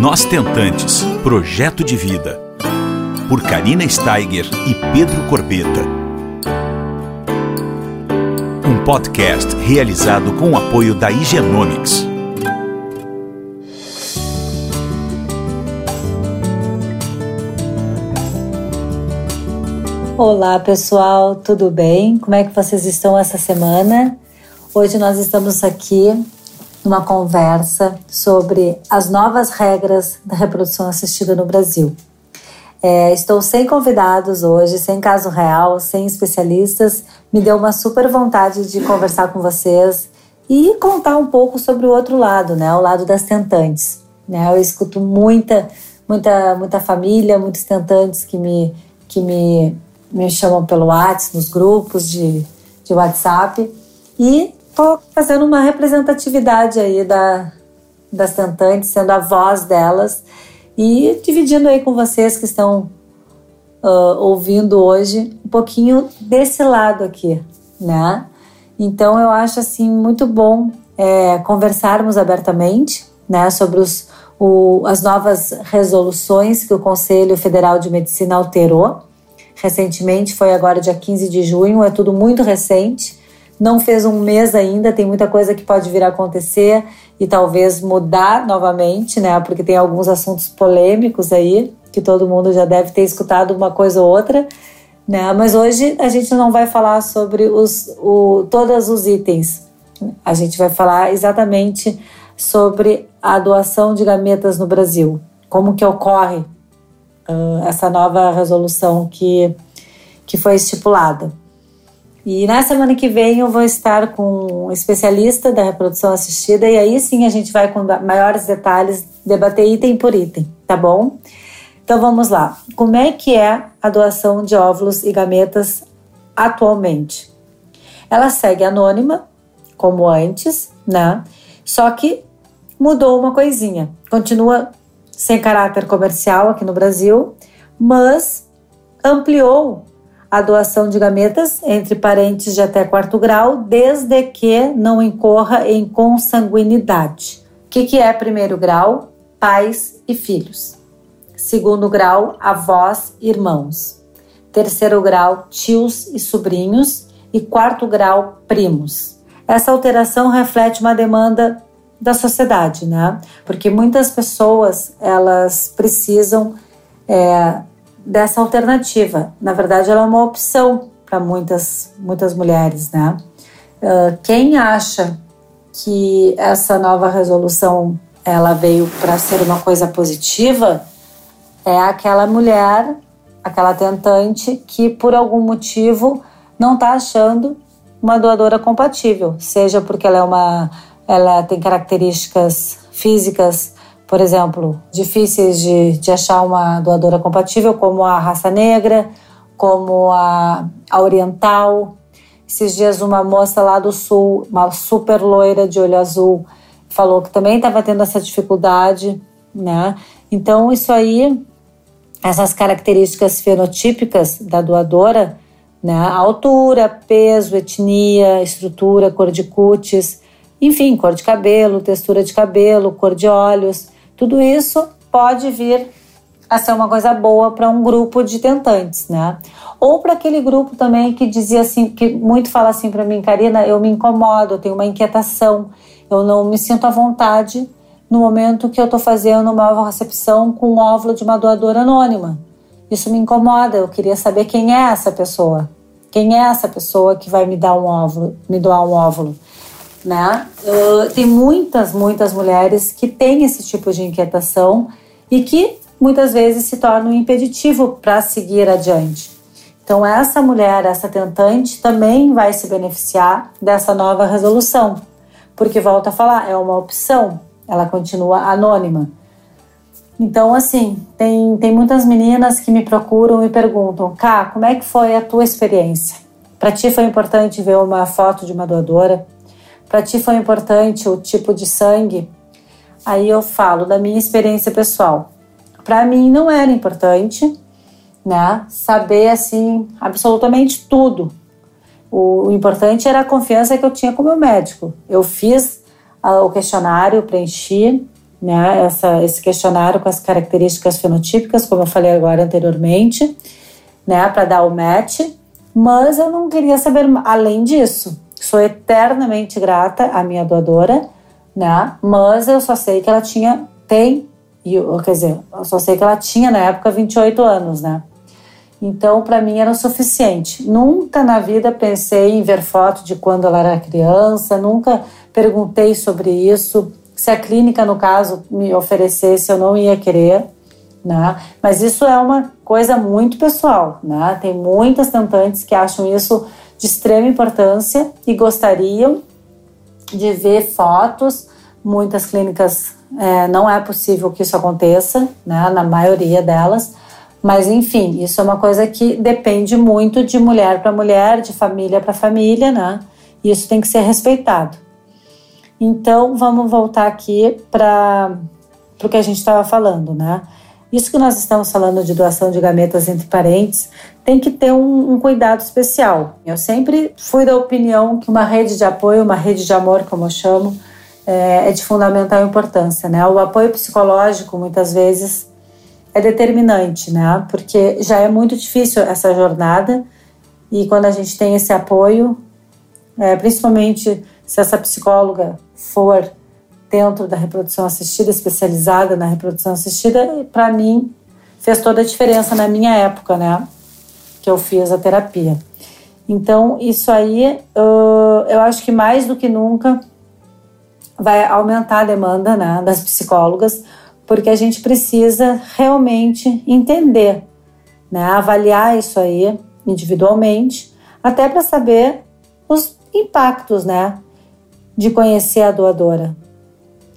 Nós Tentantes Projeto de Vida. Por Karina Steiger e Pedro Corbeta. Um podcast realizado com o apoio da Higienomics. Olá pessoal, tudo bem? Como é que vocês estão essa semana? Hoje nós estamos aqui numa conversa sobre as novas regras da reprodução assistida no Brasil. É, estou sem convidados hoje, sem caso real, sem especialistas. Me deu uma super vontade de conversar com vocês e contar um pouco sobre o outro lado, né? O lado das tentantes. Né? Eu escuto muita, muita, muita família, muitos tentantes que me, que me, me chamam pelo WhatsApp, nos grupos de, de WhatsApp. E estou fazendo uma representatividade aí da, das tentantes, sendo a voz delas e dividindo aí com vocês que estão uh, ouvindo hoje um pouquinho desse lado aqui, né? Então eu acho assim muito bom é, conversarmos abertamente, né, sobre os, o, as novas resoluções que o Conselho Federal de Medicina alterou recentemente, foi agora dia 15 de junho, é tudo muito recente não fez um mês ainda, tem muita coisa que pode vir a acontecer e talvez mudar novamente, né? Porque tem alguns assuntos polêmicos aí que todo mundo já deve ter escutado uma coisa ou outra, né? Mas hoje a gente não vai falar sobre os, o, todos os itens. A gente vai falar exatamente sobre a doação de gametas no Brasil, como que ocorre uh, essa nova resolução que, que foi estipulada. E na semana que vem eu vou estar com um especialista da reprodução assistida e aí sim a gente vai com maiores detalhes debater item por item, tá bom? Então vamos lá. Como é que é a doação de óvulos e gametas atualmente? Ela segue anônima, como antes, né? Só que mudou uma coisinha. Continua sem caráter comercial aqui no Brasil, mas ampliou a doação de gametas entre parentes de até quarto grau, desde que não incorra em consanguinidade. O que, que é primeiro grau? Pais e filhos. Segundo grau, avós e irmãos. Terceiro grau, tios e sobrinhos. E quarto grau, primos. Essa alteração reflete uma demanda da sociedade, né? Porque muitas pessoas elas precisam é, dessa alternativa. Na verdade, ela é uma opção para muitas, muitas mulheres, né? Uh, quem acha que essa nova resolução ela veio para ser uma coisa positiva é aquela mulher, aquela tentante que por algum motivo não está achando uma doadora compatível, seja porque ela é uma, ela tem características físicas por exemplo, difíceis de, de achar uma doadora compatível, como a raça negra, como a, a oriental. Esses dias, uma moça lá do sul, uma super loira de olho azul, falou que também estava tendo essa dificuldade, né? Então, isso aí, essas características fenotípicas da doadora, né? Altura, peso, etnia, estrutura, cor de cutis, enfim, cor de cabelo, textura de cabelo, cor de olhos, tudo isso pode vir a ser uma coisa boa para um grupo de tentantes, né? Ou para aquele grupo também que dizia assim, que muito fala assim para mim, Karina, eu me incomodo, eu tenho uma inquietação, eu não me sinto à vontade no momento que eu estou fazendo uma recepção com um óvulo de uma doadora anônima. Isso me incomoda, eu queria saber quem é essa pessoa. Quem é essa pessoa que vai me dar um óvulo, me doar um óvulo? Né? Uh, tem muitas, muitas mulheres que têm esse tipo de inquietação e que muitas vezes se torna um impeditivo para seguir adiante. Então, essa mulher, essa tentante, também vai se beneficiar dessa nova resolução, porque, volta a falar, é uma opção, ela continua anônima. Então, assim, tem, tem muitas meninas que me procuram e perguntam: Cá, como é que foi a tua experiência? Para ti foi importante ver uma foto de uma doadora? Para ti foi importante o tipo de sangue? Aí eu falo da minha experiência pessoal. Para mim não era importante, né? Saber assim absolutamente tudo. O, importante era a confiança que eu tinha com o meu médico. Eu fiz uh, o questionário, preenchi, né, essa, esse questionário com as características fenotípicas, como eu falei agora anteriormente, né, para dar o match, mas eu não queria saber além disso. Sou eternamente grata à minha doadora, né, mas eu só sei que ela tinha, tem, quer dizer, eu só sei que ela tinha na época 28 anos, né. Então, para mim era o suficiente. Nunca na vida pensei em ver foto de quando ela era criança, nunca perguntei sobre isso se a clínica, no caso, me oferecesse, eu não ia querer, né? Mas isso é uma coisa muito pessoal, né? Tem muitas tentantes que acham isso de extrema importância e gostariam de ver fotos. Muitas clínicas é, não é possível que isso aconteça, né? Na maioria delas. Mas enfim, isso é uma coisa que depende muito de mulher para mulher, de família para família, né? E isso tem que ser respeitado. Então, vamos voltar aqui para o que a gente estava falando, né? Isso que nós estamos falando de doação de gametas entre parentes tem que ter um, um, cuidado especial. Eu sempre fui da opinião que uma rede de apoio, uma rede de amor, como eu chamo, é, é de fundamental importância, né? O apoio psicológico, muitas vezes, é determinante, né? Porque já é muito difícil essa jornada e quando a gente tem esse apoio, é, principalmente se essa psicóloga for dentro da reprodução assistida, especializada na reprodução assistida, para mim fez toda a diferença na minha época, né? Que eu fiz a terapia. Então, isso aí, eu acho que mais do que nunca vai aumentar a demanda né, das psicólogas, porque a gente precisa realmente entender, né, avaliar isso aí individualmente, até para saber os impactos, né, de conhecer a doadora,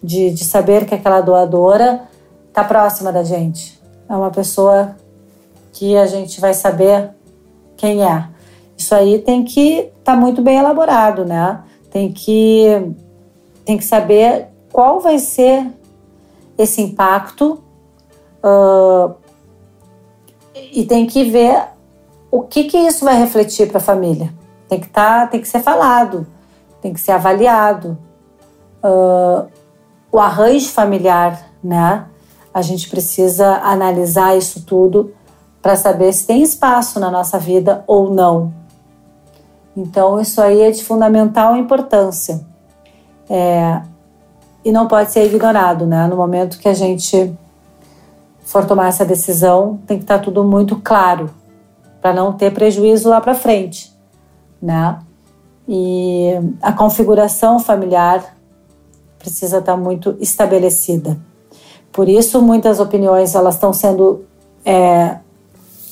de, de saber que aquela doadora está próxima da gente. É uma pessoa que a gente vai saber quem é. Isso aí tem que estar tá muito bem elaborado, né? Tem que, tem que saber qual vai ser esse impacto uh, e tem que ver o que, que isso vai refletir para a família. Tem que, tá, tem que ser falado tem que ser avaliado. Uh, o arranjo familiar, né? A gente precisa analisar isso tudo para saber se tem espaço na nossa vida ou não. Então, isso aí é de fundamental importância. É, e não pode ser ignorado, né? No momento que a gente for tomar essa decisão, tem que estar tá tudo muito claro, para não ter prejuízo lá para frente, né? e a configuração familiar precisa estar muito estabelecida. Por isso, muitas opiniões elas estão sendo é,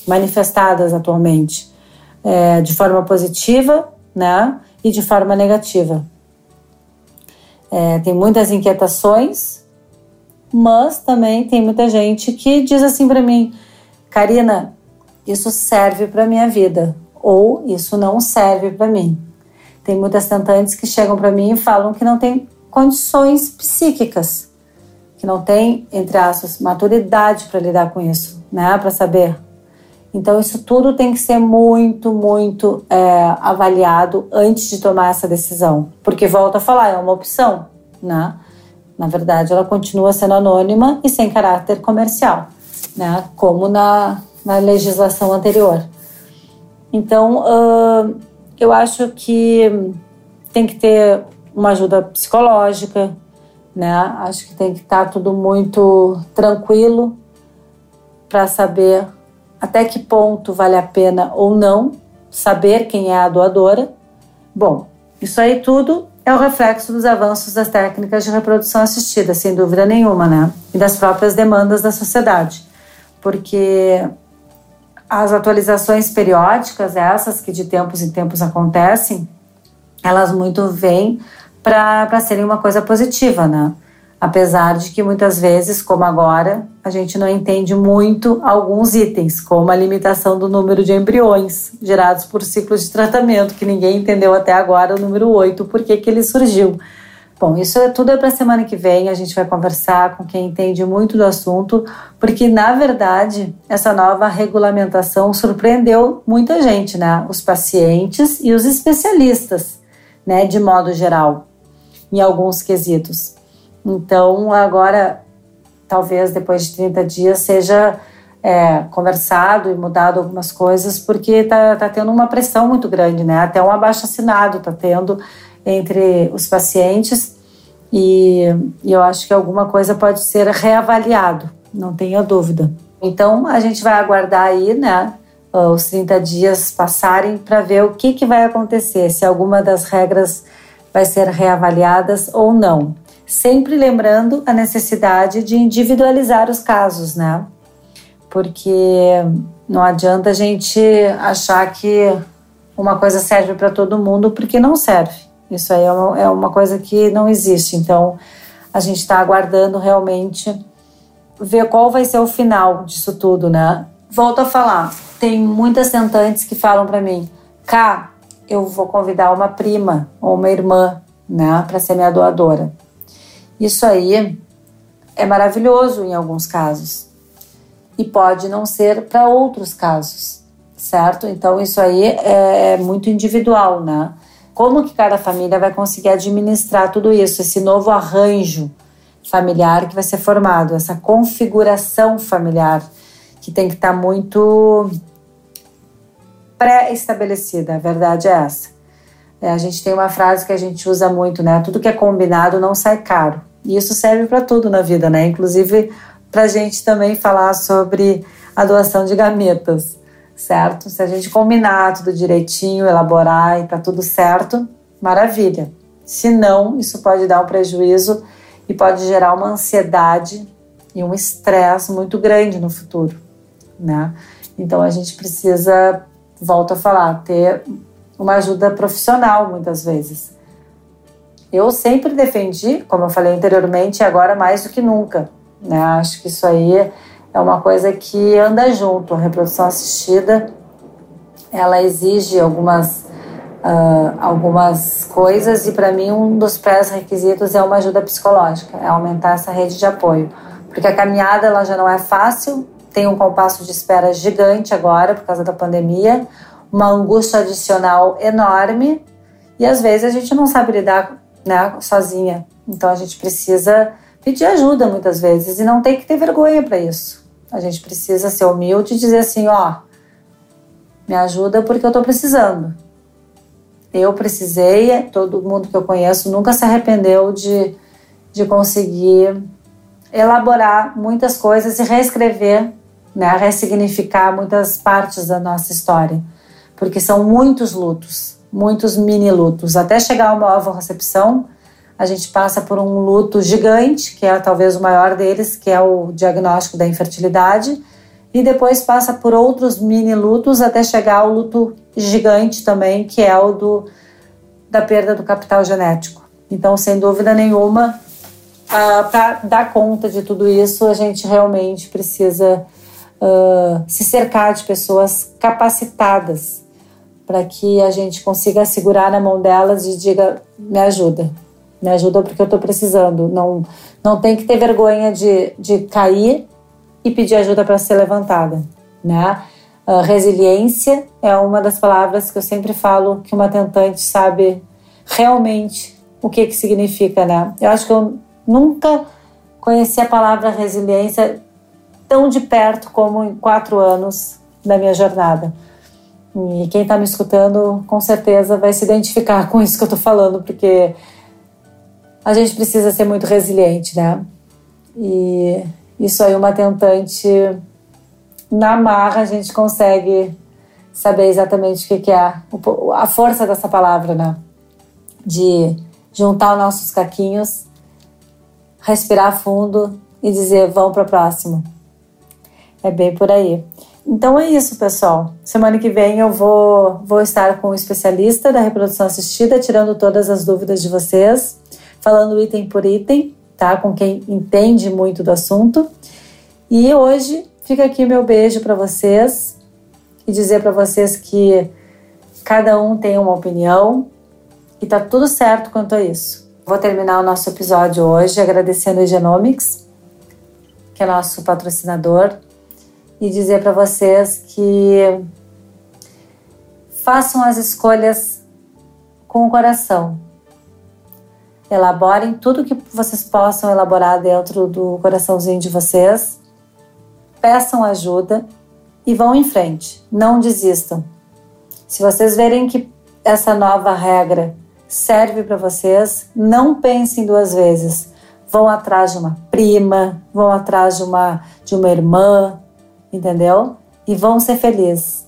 manifestadas atualmente é, de forma positiva, né, e de forma negativa. É, tem muitas inquietações, mas também tem muita gente que diz assim para mim, Karina, isso serve para minha vida ou isso não serve para mim. Tem muitas tentantes que chegam para mim e falam que não tem condições psíquicas, que não tem, entre aspas, maturidade para lidar com isso, né? Para saber. Então, isso tudo tem que ser muito, muito é, avaliado antes de tomar essa decisão. Porque, volto a falar, é uma opção, né? Na verdade, ela continua sendo anônima e sem caráter comercial, né? Como na, na legislação anterior. Então, eu acho que tem que ter uma ajuda psicológica, né? Acho que tem que estar tudo muito tranquilo para saber até que ponto vale a pena ou não saber quem é a doadora. Bom, isso aí tudo é o reflexo dos avanços das técnicas de reprodução assistida, sem dúvida nenhuma, né? E das próprias demandas da sociedade. Porque as atualizações periódicas, essas que de tempos em tempos acontecem, elas muito vêm para serem uma coisa positiva, né? Apesar de que muitas vezes, como agora, a gente não entende muito alguns itens, como a limitação do número de embriões gerados por ciclos de tratamento, que ninguém entendeu até agora, o número 8, por que ele surgiu. Bom, isso é tudo é para semana que vem. A gente vai conversar com quem entende muito do assunto, porque na verdade essa nova regulamentação surpreendeu muita gente, né? Os pacientes e os especialistas, né? De modo geral, em alguns quesitos. Então agora talvez depois de 30 dias seja é, conversado e mudado algumas coisas, porque está tá tendo uma pressão muito grande, né? Até um abaixo assinado está tendo entre os pacientes e, e eu acho que alguma coisa pode ser reavaliado, não tenha dúvida. Então a gente vai aguardar aí, né? Os 30 dias passarem para ver o que, que vai acontecer, se alguma das regras vai ser reavaliadas ou não. Sempre lembrando a necessidade de individualizar os casos, né? porque não adianta a gente achar que uma coisa serve para todo mundo, porque não serve. Isso aí é uma, é uma coisa que não existe. Então, a gente está aguardando realmente ver qual vai ser o final disso tudo, né? Volto a falar, tem muitas tentantes que falam para mim, cá, eu vou convidar uma prima ou uma irmã, né, para ser minha doadora. Isso aí é maravilhoso em alguns casos e pode não ser para outros casos, certo? Então isso aí é, é muito individual, né? Como que cada família vai conseguir administrar tudo isso, esse novo arranjo familiar que vai ser formado, essa configuração familiar que tem que estar tá muito pré-estabelecida, a verdade é essa. É, a gente tem uma frase que a gente usa muito, né? Tudo que é combinado não sai caro. E isso serve para tudo na vida, né? Inclusive para a gente também falar sobre a doação de gametas, certo? Se a gente combinar tudo direitinho, elaborar e tá tudo certo, maravilha. Se não, isso pode dar um prejuízo e pode gerar uma ansiedade e um estresse muito grande no futuro, né? Então a gente precisa, volto a falar, ter uma ajuda profissional muitas vezes. Eu sempre defendi, como eu falei anteriormente, agora mais do que nunca, né? Acho que isso aí é uma coisa que anda junto. A reprodução assistida ela exige algumas, uh, algumas coisas e para mim um dos pré-requisitos é uma ajuda psicológica, é aumentar essa rede de apoio. Porque a caminhada ela já não é fácil, tem um compasso de espera gigante agora por causa da pandemia, uma angústia adicional enorme e às vezes a gente não sabe lidar né, sozinha. Então a gente precisa pedir ajuda muitas vezes e não tem que ter vergonha para isso. A gente precisa ser humilde e dizer assim: ó, me ajuda porque eu estou precisando. Eu precisei, todo mundo que eu conheço nunca se arrependeu de, de conseguir elaborar muitas coisas e reescrever, né, ressignificar muitas partes da nossa história. Porque são muitos lutos, muitos mini lutos. Até chegar a uma recepção a gente passa por um luto gigante, que é talvez o maior deles, que é o diagnóstico da infertilidade, e depois passa por outros mini lutos até chegar ao luto gigante também, que é o do, da perda do capital genético. Então, sem dúvida nenhuma, uh, para dar conta de tudo isso, a gente realmente precisa uh, se cercar de pessoas capacitadas para que a gente consiga segurar na mão delas e diga: me ajuda, me ajuda porque eu estou precisando. Não, não tem que ter vergonha de, de cair e pedir ajuda para ser levantada, né? Uh, resiliência é uma das palavras que eu sempre falo que uma tentante sabe realmente o que que significa, né? Eu acho que eu nunca conheci a palavra resiliência tão de perto como em quatro anos da minha jornada. E quem está me escutando, com certeza, vai se identificar com isso que eu estou falando, porque a gente precisa ser muito resiliente, né? E isso aí, uma tentante, na marra, a gente consegue saber exatamente o que é a força dessa palavra, né? De juntar os nossos caquinhos, respirar fundo e dizer: vamos para o próximo. É bem por aí. Então é isso, pessoal. Semana que vem eu vou, vou estar com um especialista da reprodução assistida, tirando todas as dúvidas de vocês falando item por item, tá? Com quem entende muito do assunto. E hoje fica aqui meu beijo para vocês e dizer para vocês que cada um tem uma opinião e tá tudo certo quanto a isso. Vou terminar o nosso episódio hoje agradecendo o Genomics, que é nosso patrocinador, e dizer para vocês que façam as escolhas com o coração elaborem tudo que vocês possam elaborar dentro do coraçãozinho de vocês, peçam ajuda e vão em frente, não desistam. Se vocês verem que essa nova regra serve para vocês, não pensem duas vezes. Vão atrás de uma prima, vão atrás de uma de uma irmã, entendeu? E vão ser felizes.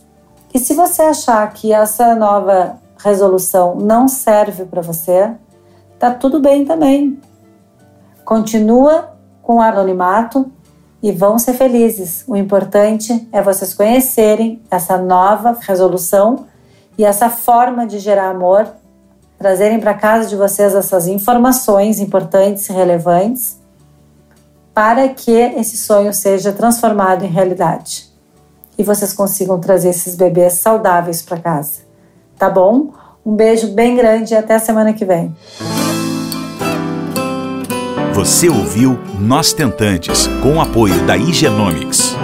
E se você achar que essa nova resolução não serve para você, tá tudo bem também. Continua com o anonimato e vão ser felizes. O importante é vocês conhecerem essa nova resolução e essa forma de gerar amor, trazerem para casa de vocês essas informações importantes e relevantes para que esse sonho seja transformado em realidade e vocês consigam trazer esses bebês saudáveis para casa. Tá bom? Um beijo bem grande e até a semana que vem. Você ouviu Nós Tentantes, com o apoio da Igenomics.